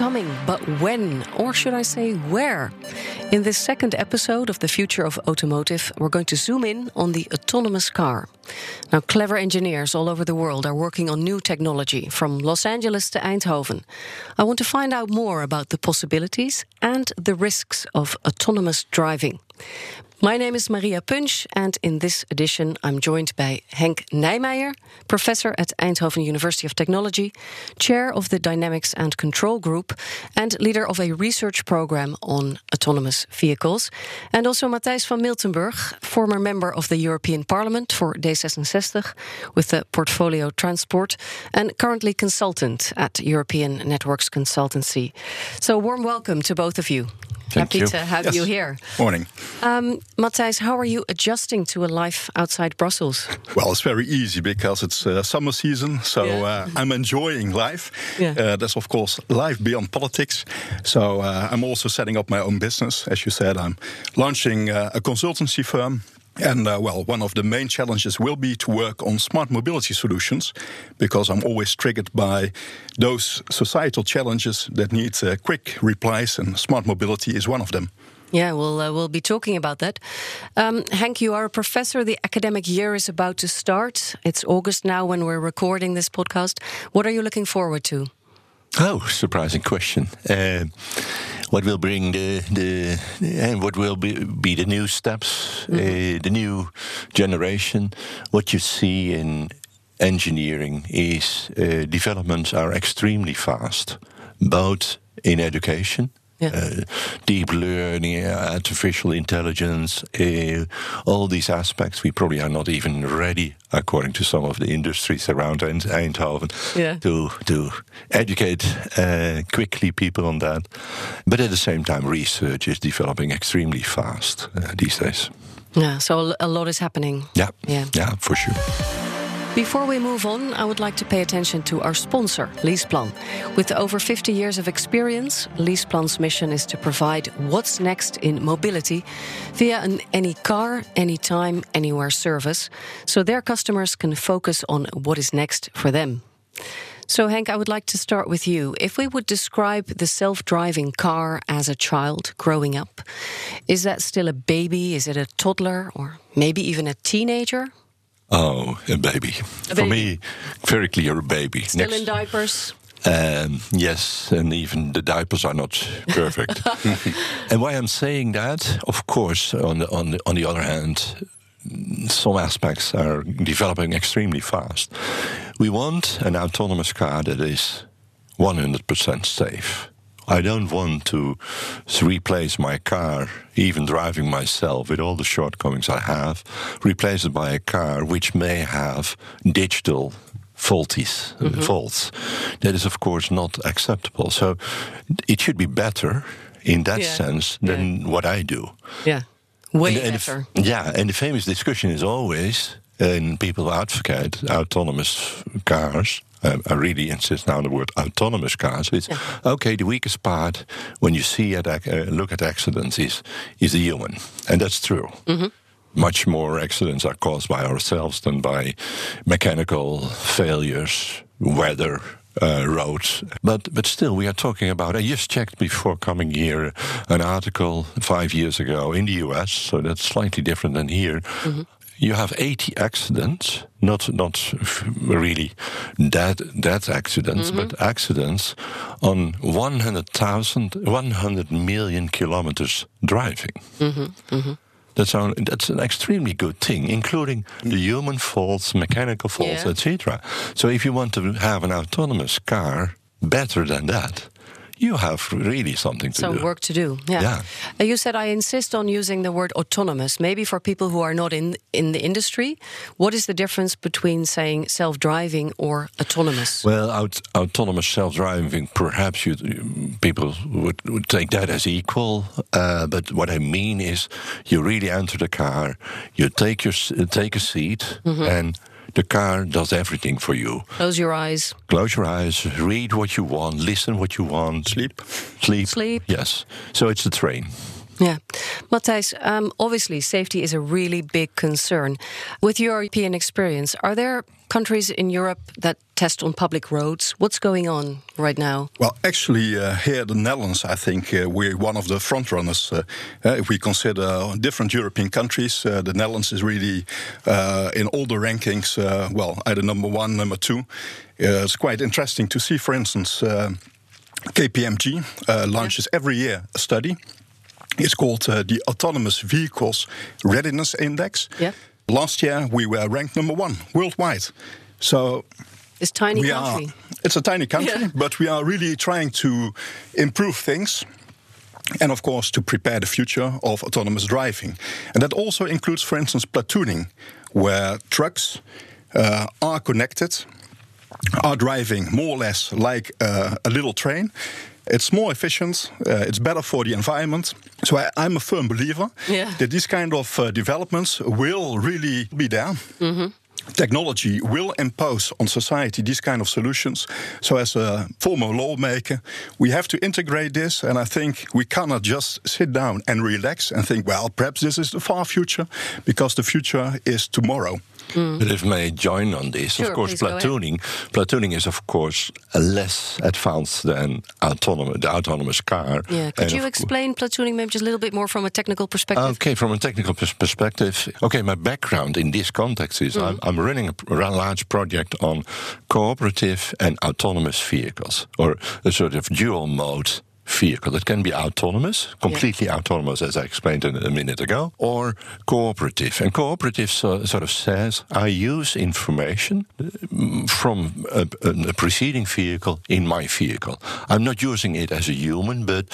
coming, but when? Or should I say, where? In this second episode of The Future of Automotive, we're going to zoom in on the autonomous car. Now, clever engineers all over the world are working on new technology, from Los Angeles to Eindhoven. I want to find out more about the possibilities and the risks of autonomous driving. My name is Maria Punch, and in this edition, I'm joined by Henk Nijmeijer, professor at Eindhoven University of Technology, chair of the Dynamics and Control Group, and leader of a research program on autonomous vehicles. And also Matthijs van Miltenburg, former member of the European Parliament for D66 with the portfolio Transport, and currently consultant at European Networks Consultancy. So, warm welcome to both of you. Thank Happy you. to have Yes. you here. Morning. Um, Matthijs, how are you adjusting to a life outside Brussels? Well, it's very easy because it's uh, summer season, so Yeah. uh, I'm enjoying life. Yeah. Uh, that's of course life beyond politics. So uh, I'm also setting up my own business. As you said, I'm launching uh, a consultancy firm. And uh, well, one of the main challenges will be to work on smart mobility solutions because I'm always triggered by those societal challenges that need uh, quick replies, and smart mobility is one of them. Yeah, we'll uh, we'll be talking about that. Um, Henk, you are a professor. The academic year is about to start. It's August now when we're recording this podcast. What are you looking forward to? Oh, surprising question. Uh, what will bring the the and what will be, be the new steps, uh, the new generation? What you see in engineering is uh, developments are extremely fast, both in education. Yeah. Uh, deep learning, artificial intelligence, uh, all these aspects, we probably are not even ready, according to some of the industries around Eind- Eindhoven, Yeah. to to educate uh, quickly people on that. But at the same time, research is developing extremely fast uh, these days. Yeah, so a lot is happening. Yeah, Yeah. yeah, for sure. Before we move on, I would like to pay attention to our sponsor, Leaseplan. With over 50 years of experience, Leaseplan's mission is to provide what's next in mobility via an any car, anytime, anywhere service, so their customers can focus on what is next for them. So, Henk, I would like to start with you. If we would describe the self driving car as a child growing up, is that still a baby? Is it a toddler? Or maybe even a teenager? Oh, a baby. For baby. me, very clear, a baby. Still in diapers? Um, yes, and even the diapers are not perfect. and why I'm saying that, of course, on the, on the, on the other hand, some aspects are developing extremely fast. We want an autonomous car that is 100% safe. I don't want to replace my car, even driving myself with all the shortcomings I have, replace it by a car which may have digital faulties, uh, faults. That is, of course, not acceptable. So it should be better in that Yeah. sense than what I do. Yeah. Way And- and the better. f- yeah, and the famous discussion is always, and people advocate autonomous cars. Uh, I really insist now on the word autonomous cars. It's okay. The weakest part when you see at uh, look at accidents is is the human, and that's true. Much more accidents are caused by ourselves than by mechanical failures, weather, uh, roads. But but still, we are talking about. I just checked before coming here an article five years ago in the U.S. So that's slightly different than here. You have 80 accidents, not not really dead dead accidents, mm-hmm. but accidents on 100,000, 100 million kilometers driving. Mm-hmm. Mm-hmm. That's, our, that's an extremely good thing, including the human faults, mechanical faults, Yeah. etc. So if you want to have an autonomous car better than that, you have really something to Some do. Some work to do. Yeah. Yeah. Uh, You said I insist on using the word autonomous. Maybe for people who are not in in the industry, what is the difference between saying self-driving or autonomous? Well, aut- autonomous self-driving, perhaps you, people would, would take that as equal. Uh, but what I mean is, you really enter the car, you take your take a seat, and the car does everything for you. Close your eyes. Close your eyes, read what you want, listen what you want, Sleep. sleep. Sleep. Yes. So it's the train. Yeah. Matthijs, um, obviously safety is a really big concern. With your European experience, are there countries in Europe that test on public roads. What's going on right now? Well, actually, uh, here in the Netherlands, I think uh, we're one of the front runners. Uh, uh if we consider different European countries, uh, the Netherlands is really uh, in all the rankings, well, either number one, number two. it's quite interesting to see, for instance, KPMG launches yeah. every year a study. It's called the Autonomous Vehicles Readiness Index. Yeah. Last year, we were ranked number one worldwide. So it's tiny country. Are, it's a tiny country, yeah. but we are really trying to improve things. And of course, to prepare the future of autonomous driving. And that also includes, for instance, platooning, where trucks uh, are connected, are driving more or less like uh, a little train. It's more efficient. Uh, it's better for the environment. So I, am a firm believer yeah. that these kind of uh, developments will really be there. Mm -hmm technology will impose on society these kind of solutions. So, as a former lawmaker, we have to integrate this, and I think we cannot just sit down and relax and think, well, perhaps this is the far future, because the future is tomorrow. Mm. But if may join on this, sure, of course, platooning. Platooning is, of course, less advanced than autonomous, the autonomous car. Yeah, could and you explain platooning maybe just a little bit more from a technical perspective? Okay, from a technical perspective. Okay, my background in this context is mm. I'm, I'm, running a large project on cooperative and autonomous vehicles, or a sort of dual mode vehicle. It can be autonomous, completely yeah. autonomous, as I explained a minute ago, or cooperative. And cooperative so, sort of says I use information uh, from a, a preceding vehicle in my vehicle. I'm not using it as a human, but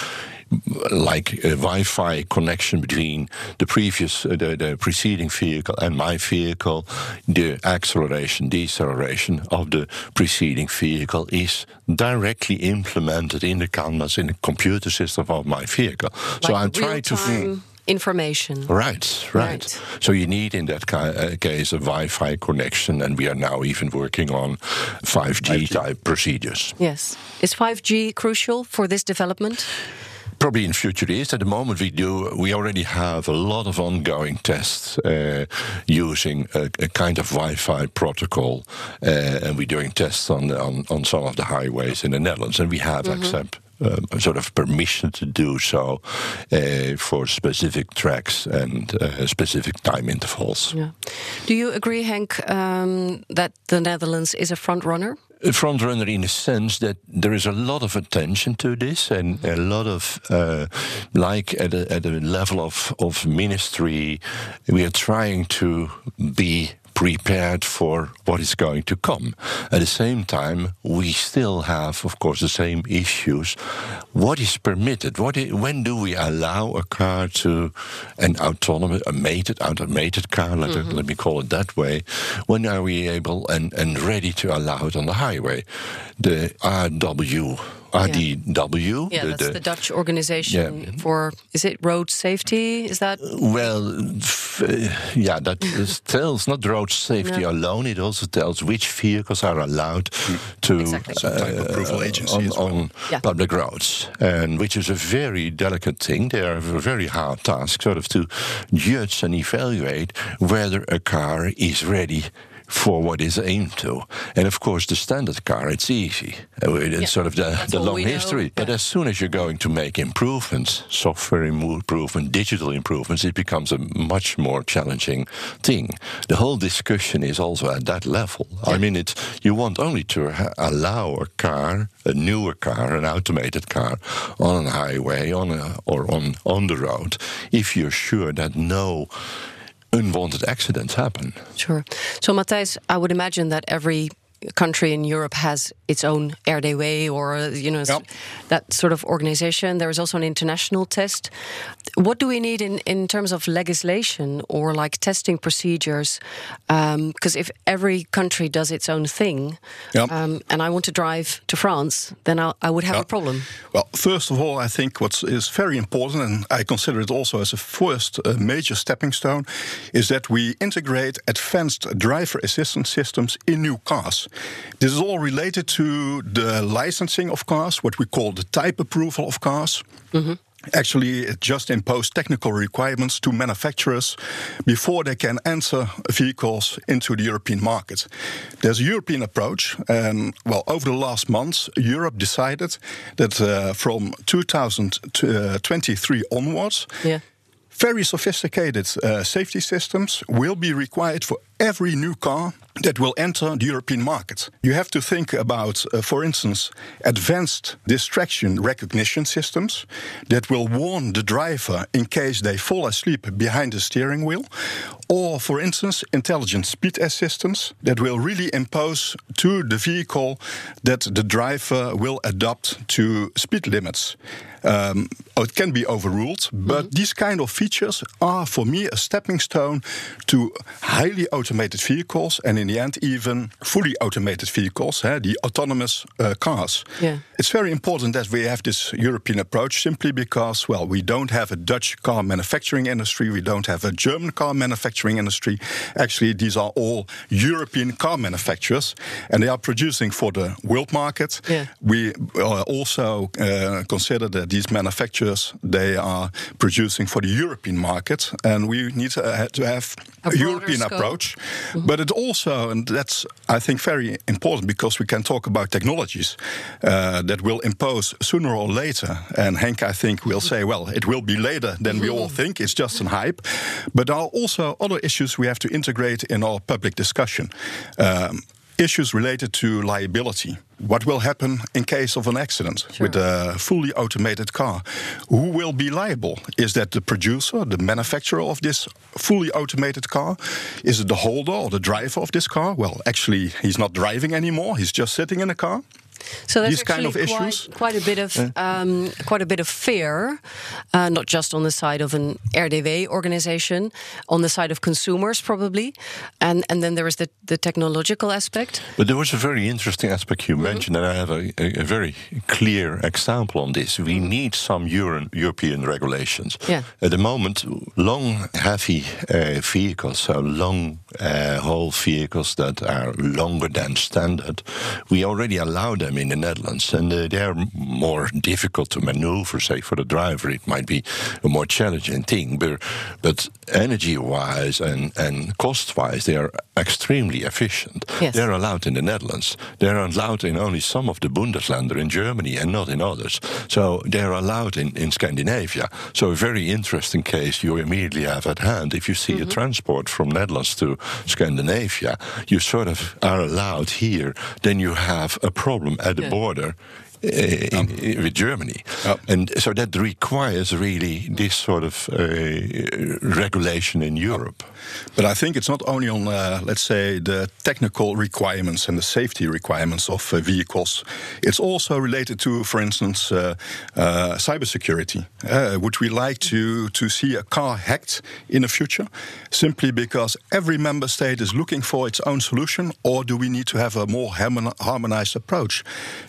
like a Wi-Fi connection between the previous, uh, the, the, preceding vehicle and my vehicle, the acceleration, deceleration of the preceding vehicle is directly implemented in the CAN bus in the computer system of my vehicle. Like so I'm trying to information. Right, right, right, So you need in that uh, case a Wi-Fi connection, and we are now even working on 5G, 5G. type procedures. Yes, is 5G crucial for this development? Probably in future years. At the moment, we do. We already have a lot of ongoing tests uh, using a, a, kind of Wi-Fi protocol, uh, and we're doing tests on, on, on some of the highways in the Netherlands, and we have mm -hmm. accept. Um, sort of permission to do so uh, for specific tracks and uh, specific time intervals. Yeah. Do you agree, Henk, um, that the Netherlands is a front runner? A front runner in the sense that there is a lot of attention to this and a lot of uh, like at a, at a level of, of ministry we are trying to be prepared for what is going to come. At the same time, we still have, of course, the same issues. What is permitted? What is, when do we allow a car to an autonomous, a mated, automated car? Let, mm-hmm. let me call it that way. When are we able and, and ready to allow it on the highway? The RW RDW. Yeah, the, that's the, the Dutch organization yeah. for is it road safety? Is that well? yeah, that tells not road safety no. alone. It also tells which vehicles are allowed hmm. to exactly. uh, approval eh, agency on, well. on yeah. public roads, and which is a very delicate thing. They are a very hard task, sort of to judge and evaluate whether a car is ready for what is aimed to. And of course, the standard car, it's easy. Uh, it's yeah, sort of the, the long history. Yeah. But as soon as you're going to make improvements, software improvement, digital improvements, it becomes a much more challenging thing. The whole discussion is also at that level. Yeah. I mean, it's you want only to allow a car, a newer car, an automated car, on a highway, on a, or on on the road, if you're sure that no unwanted accidents happen. Sure. So, Matthijs, I would imagine that every country in Europe has its own RDW or you know yep. that sort of organization. There is also an international test. What do we need in in terms of legislation or like testing procedures? Because um, if every country does its own thing, yep. um, and I want to drive to France, then I'll, I would have yep. a problem. Well, first of all, I think what is very important, and I consider it also as a first uh, major stepping stone, is that we integrate advanced driver assistance systems in new cars. This is all related to the licensing of cars, what we call the type approval of cars. Mm -hmm. Actually it just imposed technical requirements to manufacturers before they can enter vehicles into the European market. There's a European approach, and well, over the last months, Europe decided that uh, from 2023 onwards, Yeah. very sophisticated uh, safety systems will be required for every new car that will enter the European market. You have to think about, uh, for instance, advanced distraction recognition systems that will warn the driver in case they fall asleep behind the steering wheel, or, for instance, intelligent speed assistance that will really impose to the vehicle that the driver will adapt to speed limits. Um, it can be overruled, but these kind of features are for me a stepping stone to highly automated vehicles and in the end even fully automated vehicles, eh, the autonomous uh, cars. Yeah. It's very important that we have this European approach simply because, well, we don't have a Dutch car manufacturing industry, we don't have a German car manufacturing industry. Actually, these are all European car manufacturers and they are producing for the world market. Yeah. We uh, also uh, consider that these manufacturers they are producing for the European market, and we need to, uh, to have A a, European scope. approach. But it also, and that's I think very important because we can talk about technologies uh, that will impose sooner or later. And Henk, I think, will say, well, it will be later than we all think. It's just an hype. But there are also other issues we have to integrate in our public discussion. Um, Issues related to liability. What will happen in case of an accident with a fully automated car? Who will be liable? Is that the producer, the manufacturer of this fully automated car? Is it the holder or the driver of this car? Well, actually, he's not driving anymore. He's just sitting in a car. So there's These kind actually of quite, issues. quite a bit of um, quite a bit of fear, uh, not just on the side of an RDW organization, on the side of consumers probably, and and then there is the the technological aspect. But there was a very interesting aspect you mentioned, and I have a, a, a very clear example on this. We need some Euro- European regulations. Yeah. At the moment, long, heavy uh, vehicles, so long uh, haul vehicles that are longer than standard, we already allow them in the Netherlands, and uh, they are more difficult to maneuver. Say for the driver, it might be a more challenging thing, but, but energy-wise and, and cost-wise, they are extremely efficient. Yes. They're allowed in the Netherlands. They're allowed in only some of the Bundesländer in Germany and not in others. So they're allowed in, in Scandinavia. So a very interesting case you immediately have at hand. If you see a transport from Netherlands to Scandinavia, you sort of are allowed here, then you have a problem at the Yeah. border. uh, In, in- with Germany, Yep. and so that requires really this sort of uh, regulation in Europe. But I think it's not only on, uh, let's say, the technical requirements and the safety requirements of uh, vehicles. It's also related to, for instance, uh, uh, cybersecurity. Uh, would we like to, to see a car hacked in the future simply because every member state is looking for its own solution, or do we need to have a more harmonized approach?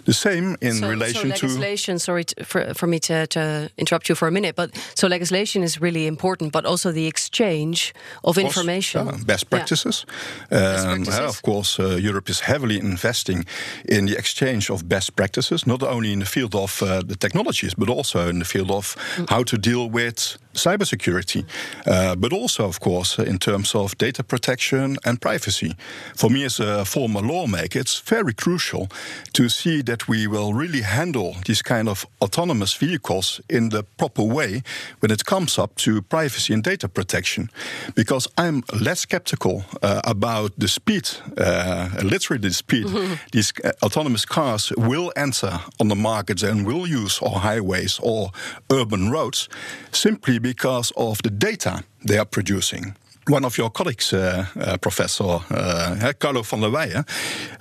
The same in so, relation so to. legislation. Sorry to, for for me to, to interrupt you for a minute, but so legislation is really important, but also the exchange of course, information, yeah, best Yeah. practices. Um, practices. uh, of course, uh, Europe is heavily investing in the exchange of best practices, not only in the field of uh, the technologies, but also in the field of how to deal with cybersecurity, uh, but also, of course, in terms of data protection and privacy. For me, as a former lawmaker, it's very crucial to see that we will really handle these kind of autonomous vehicles in the proper way when it comes up to privacy and data protection. Because I'm less skeptical uh, about the speed, uh, literally the speed, these uh, autonomous cars will enter on the markets and will use our highways or urban roads simply because of the data they are producing. One of your colleagues, uh, uh, Professor uh, Carlo van der Weijer,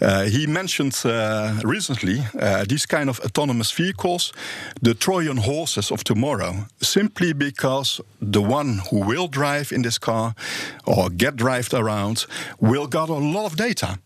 uh, he mentioned uh, recently uh, these kind of autonomous vehicles, the Trojan horses of tomorrow, simply because the one who will drive in this car or get driven around will gather a lot of data.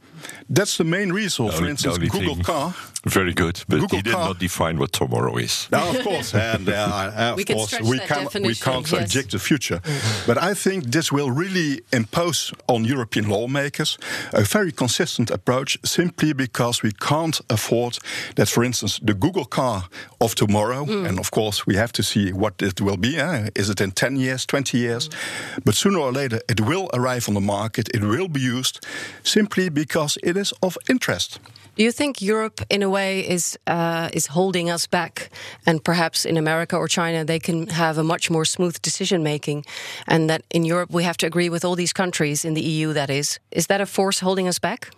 That's the main reason, for only- instance, only Google thing. Car Very good, but Google he did car- not define what tomorrow is. Now, of course, and uh, uh, of We can course stretch we that can we definition, can't yes. predict the future. But I think this will really impose on European lawmakers a very consistent approach, simply because we can't afford that, for instance, the Google car of tomorrow, and of course we have to see what it will be. eh? Is it in ten years, twenty years? But sooner or later, it will arrive on the market. It will be used simply because it of interest. Do you think Europe, in a way, is uh, is holding us back, and perhaps in America or China they can have a much more smooth decision making, and that in Europe we have to agree with all these countries in the EU? That is, is that a force holding us back?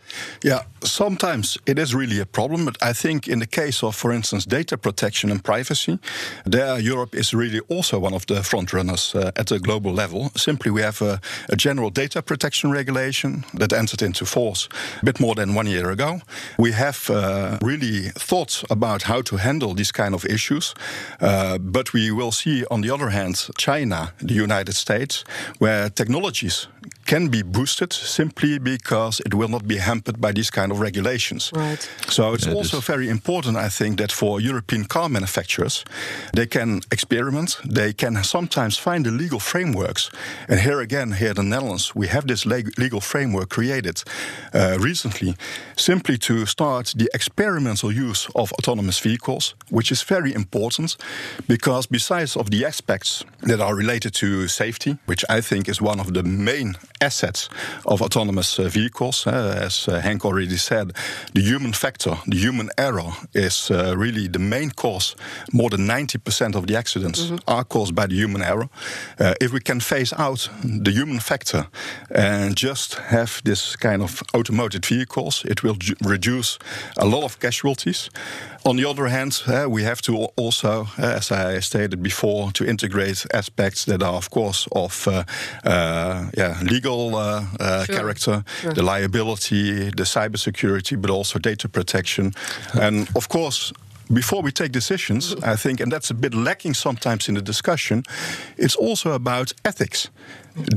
Yeah, sometimes it is really a problem, but I think in the case of, for instance, data protection and privacy, there Europe is really also one of the front runners uh, at a global level. Simply, we have a, a general data protection regulation that entered into force a bit more than one year ago. We have uh, really thought about how to handle these kind of issues, uh, but we will see, on the other hand, China, the United States, where technologies can be boosted simply because it will not be hampered by these kind of regulations. Right. So it's Yeah, also this- very important, I think, that for European car manufacturers, they can experiment. They can sometimes find the legal frameworks. And here again, here in the Netherlands, we have this leg- legal framework created uh, recently, simply to start the experimental use of autonomous vehicles, which is very important because besides of the aspects that are related to safety, which I think is one of the main assets of autonomous uh, vehicles, uh, as uh, Henk already said, the human factor, the human error is uh, really the main cause. More than 90% of the accidents are caused by the human error. Uh, if we can phase out the human factor and just have this kind of automated vehicles, it will reduce a lot of casualties. On the other hand, uh, we have to also, uh, as I stated before, to integrate aspects that are, of course, of uh, uh, yeah, legal Sure. character, Sure. the liability, the cybersecurity, but also data protection. and of course, before we take decisions, I think, and that's a bit lacking sometimes in the discussion, it's also about ethics.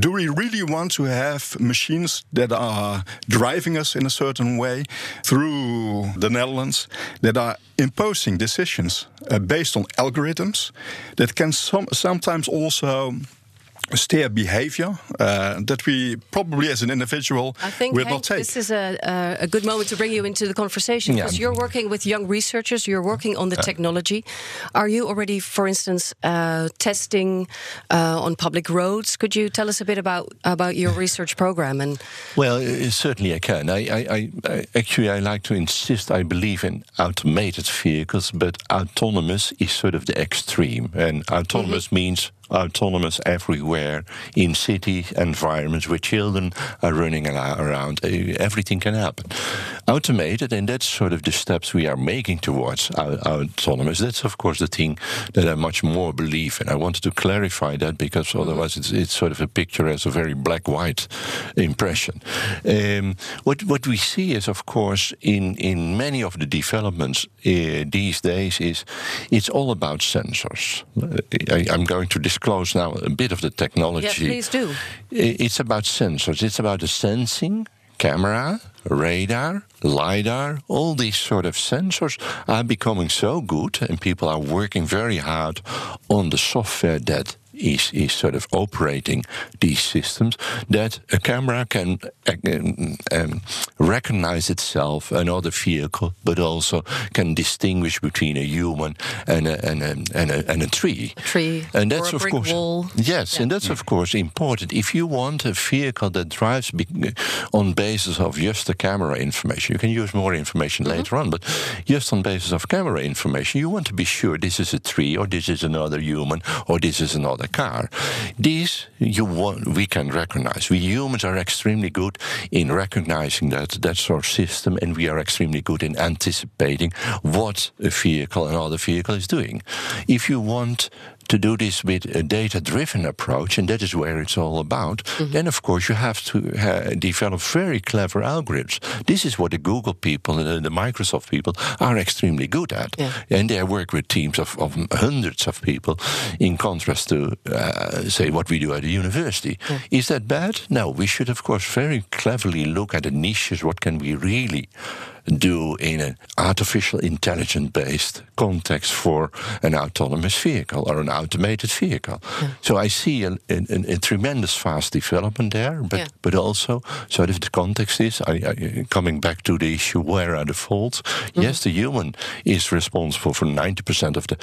Do we really want to have machines that are driving us in a certain way through the Netherlands that are imposing decisions uh, based on algorithms that can some, sometimes also steer behavior uh, that we probably as an individual I think will Henk, not take? this is a, a, a good moment to bring you into the conversation Yeah. because you're working with young researchers, you're working on the technology. Are you already, for instance, uh, testing uh, on public roads? Could you tell us a bit about about your research program? And Well, uh, certainly I can. I, I, I, I actually I like to insist. I believe in automated vehicles, but autonomous is sort of the extreme, and autonomous means autonomous everywhere in city environments where children are running around. Everything can happen. Automated, and that's sort of the steps we are making towards autonomous. That's of course the thing that I much more believe in. I wanted to clarify that because otherwise it's, it's sort of a picture as a very black-white impression. Um, what what we see is, of course, in in many of the developments uh, these days is it's all about sensors. Uh, I, I'm going to disclose now a bit of the technology. yes, please do. It's about sensors. It's about the sensing, camera, radar, lidar. All these sort of sensors are becoming so good, and people are working very hard on the software that is, is sort of operating these systems that a camera can um, recognize itself another vehicle, but also can distinguish between a human and a, and a, and a, and a tree. tree And that's a of course wall. yes, Yeah. and that's of course important. If you want a vehicle that drives on basis of just the camera information, you can use more information Mm-hmm. later on. But just on basis of camera information, you want to be sure this is a tree, or this is another human, or this is another car. This you want, we can recognize. We humans are extremely good in recognizing that that sort of system, and we are extremely good in anticipating what a vehicle, another vehicle, is doing. If you want to do this with a data driven approach, and that is where it's all about, then of course you have to uh, develop very clever algorithms. This is what the Google people and the, Microsoft people are extremely good at. Yeah. And they work with teams of, of hundreds of people, in contrast to, uh, say, what we do at a university. Is that bad? No, we should, of course, very cleverly look at the niches. What can we really do in an artificial intelligence based context for an autonomous vehicle or an automated vehicle. Yeah. So I see a, a, a, tremendous fast development there, but, yeah. but also, so if the context is, I, I, coming back to the issue where are the faults? Mm-hmm. Yes, the human is responsible for 90% of the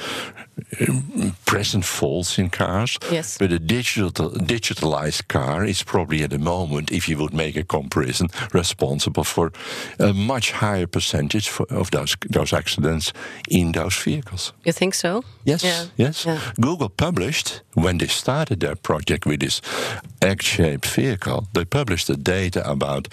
present faults in cars, yes. but a digital, digitalized car is probably at the moment, if you would make a comparison, responsible for a much higher percentage for, of those, those accidents in those vehicles. You think so? Yes, yeah. yes. Yeah. Google published, when they started their project with this egg shaped vehicle, they published the data about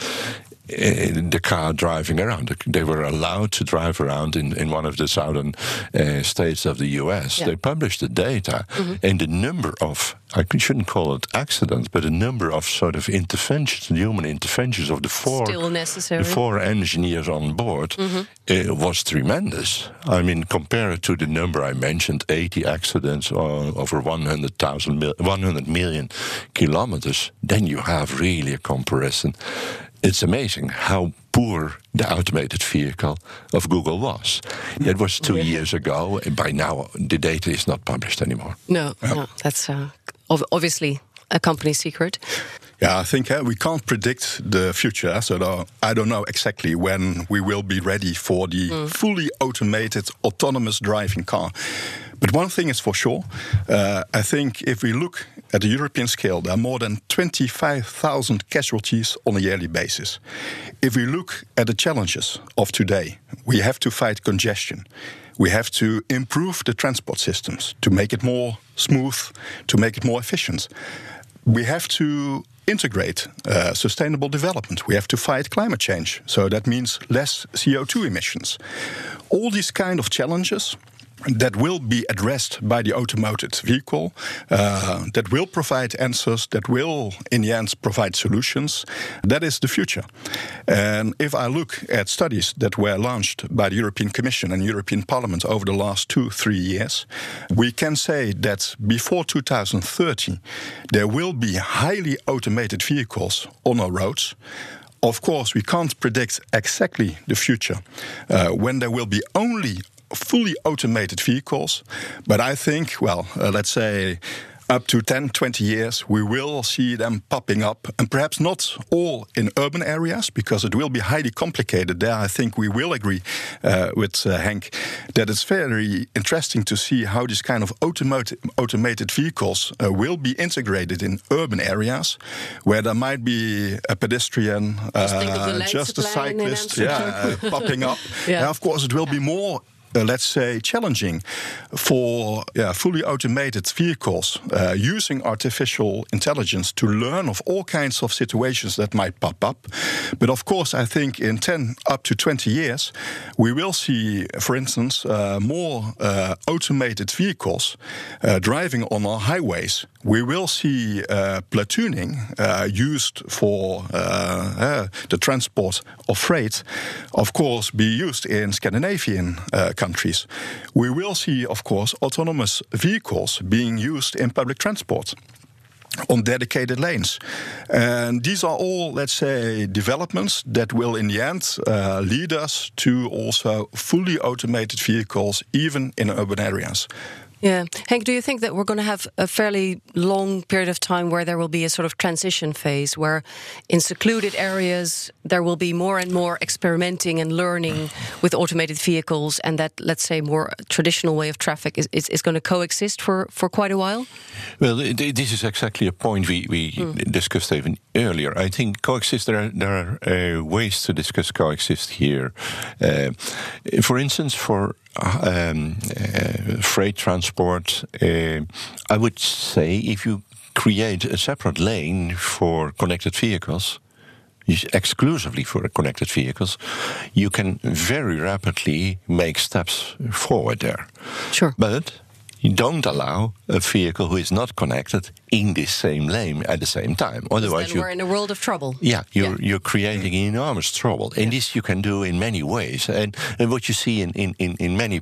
in the car driving around. They were allowed to drive around in, in one of the southern uh, states of the US. Yeah. They published the data mm-hmm. and the number of, I shouldn't call it accidents, but the number of sort of interventions, human interventions of the four, the four engineers on board mm-hmm. uh, was tremendous. I mean, compared to the number I mentioned, 80 accidents over 100,000, 100 million kilometers, then you have really a comparison it's amazing how poor the automated vehicle of Google was. That was two yeah. years ago, and by now the data is not published anymore. No, no, that's uh, obviously a company secret. Yeah, I think uh, we can't predict the future, so I don't know exactly when we will be ready for the mm. fully automated autonomous driving car. But one thing is for sure, uh, I think if we look at the European scale, there are more than 25,000 casualties on a yearly basis. If we look at the challenges of today, we have to fight congestion. We have to improve the transport systems to make it more smooth, to make it more efficient. We have to integrate uh, sustainable development. We have to fight climate change. So that means less CO2 emissions. All these kind of challenges that will be addressed by the automated vehicle, uh, that will provide answers, that will, in the end, provide solutions. That is the future. And if I look at studies that were launched by the European Commission and European Parliament over the last two, three years, we can say that before 2030, there will be highly automated vehicles on our roads. Of course, we can't predict exactly the future uh, when there will be only fully automated vehicles. But I think, well, uh, let's say up to 10, 20 years, we will see them popping up, and perhaps not all in urban areas because it will be highly complicated. There, I think we will agree uh, with uh, Henk that it's very interesting to see how these kind of automated, automated vehicles uh, will be integrated in urban areas where there might be a pedestrian, just, just a cyclist, yeah, popping up. yeah. of course, it will be more uh, let's say, challenging for yeah, fully automated vehicles uh, using artificial intelligence to learn of all kinds of situations that might pop up. But of course, I think in 10 up to 20 years, we will see, for instance, uh, more uh, automated vehicles uh, driving on our highways. We will see uh, platooning used for the transport of freight, of course, be used in Scandinavian countries. We will see, of course, autonomous vehicles being used in public transport on dedicated lanes. And these are all, let's say, developments that will in the end uh, lead us to also fully automated vehicles, even in urban areas. Yeah. Henk, do you think that we're going to have a fairly long period of time where there will be a sort of transition phase where in secluded areas there will be more and more experimenting and learning with automated vehicles and that, let's say, more traditional way of traffic is, is, is going to coexist for, for quite a while? Well, this is exactly a point we, we mm. discussed even earlier. I think coexist, there are, there are uh, ways to discuss coexist here. Uh, for instance, for um, uh, freight transport, uh, I would say if you create a separate lane for connected vehicles, exclusively for connected vehicles, you can very rapidly make steps forward there. Sure. But you don't allow a vehicle who is not connected in this same lane at the same time. Otherwise, then we're in a world of trouble. Yeah, you're yeah. you're creating enormous trouble. And yeah. this you can do in many ways. And, and what you see in in in, in many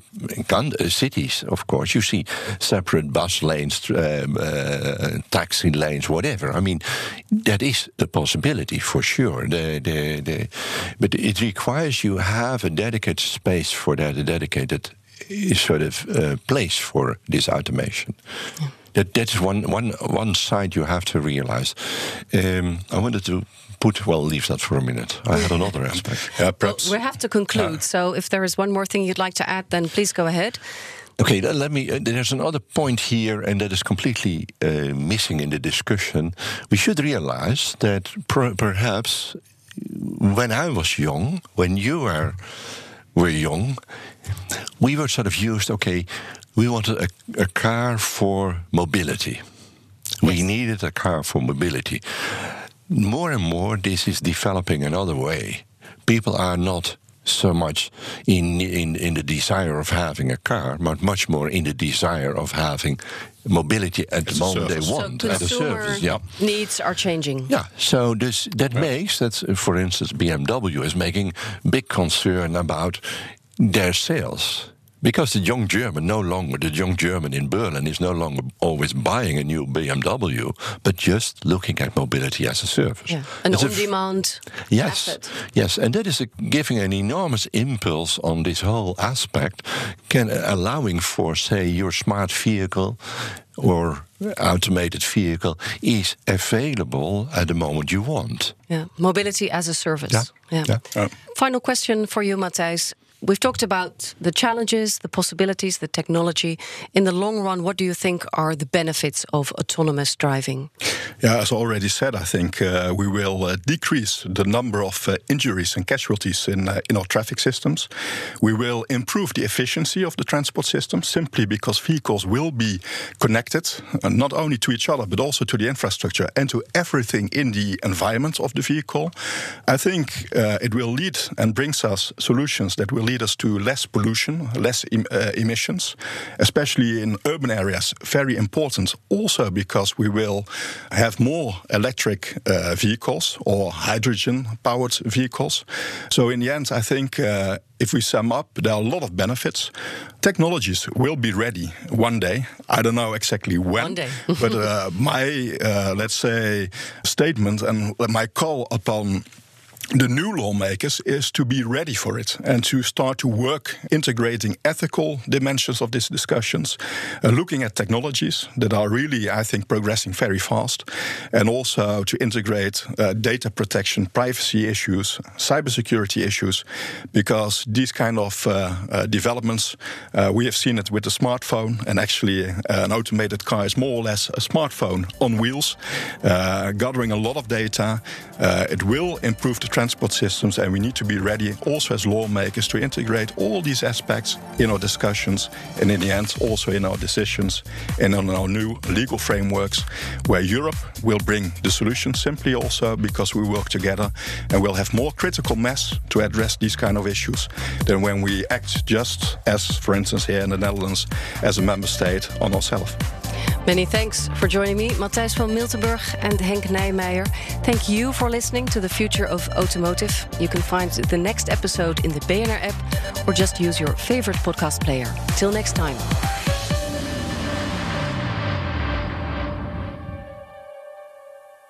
cities, of course, you see separate bus lanes, um, uh, taxi lanes, whatever. I mean, that is a possibility for sure. The, the, the, but it requires you have a dedicated space for that, a dedicated sort of uh, place for this automation. Yeah. That that's one one one side you have to realize. Um, I wanted to put well leave that for a minute. I had another aspect. Yeah, perhaps well, we have to conclude. So if there is one more thing you'd like to add, then please go ahead. Okay, let me. Uh, there's another point here, and that is completely uh, missing in the discussion. We should realize that per perhaps when I was young, when you were were young, we were sort of used, okay, we wanted a, a car for mobility. Yes. We needed a car for mobility. More and more, this is developing another way. People are not so much in, in, in the desire of having a car, but much more in the desire of having mobility at the moment they want so at a service. Yeah, needs are changing. Yeah, so this that yeah. makes that, uh, for instance, BMW is making big concern about their sales because the young German no longer, the young German in Berlin is no longer always buying a new BMW, but just looking at mobility as a service. Yeah. An on demand. Yes. Asset. Yes. And that is a, giving an enormous impulse on this whole aspect, can, allowing for, say, your smart vehicle or automated vehicle is available at the moment you want. Yeah, mobility as a service. Yeah. yeah. yeah. Uh, Final question for you, Matthijs. We've talked about the challenges, the possibilities, the technology. In the long run, what do you think are the benefits of autonomous driving? Yeah, as already said, I think uh, we will uh, decrease the number of uh, injuries and casualties in, uh, in our traffic systems. We will improve the efficiency of the transport system simply because vehicles will be connected uh, not only to each other but also to the infrastructure and to everything in the environment of the vehicle. I think uh, it will lead and brings us solutions that will lead us to less pollution, less em uh, emissions, especially in urban areas. Very important also because we will have more electric uh, vehicles or hydrogen powered vehicles. So, in the end, I think uh, if we sum up, there are a lot of benefits. Technologies will be ready one day. I don't know exactly when. One day. but uh, my, uh, let's say, statement and my call upon the new lawmakers is to be ready for it and to start to work integrating ethical dimensions of these discussions, uh, looking at technologies that are really, I think, progressing very fast, and also to integrate uh, data protection, privacy issues, cybersecurity issues, because these kind of uh, uh developments, uh, we have seen it with the smartphone, and actually, uh, an automated car is more or less a smartphone on wheels, gathering a lot of data. it will improve the transport systems, and we need to be ready also as lawmakers to integrate all these aspects in our discussions and in the end also in our decisions and in our new legal frameworks where Europe will bring the solution simply also because we work together and we'll have more critical mass to address these kind of issues than when we act just as, for instance, here in the Netherlands as a member state on ourselves. Many thanks for joining me, Matthijs van Miltenburg and Henk Nijmeijer. Thank you for listening to The Future of Automotive. You can find the next episode in the BNR app or just use your favorite podcast player. Till next time.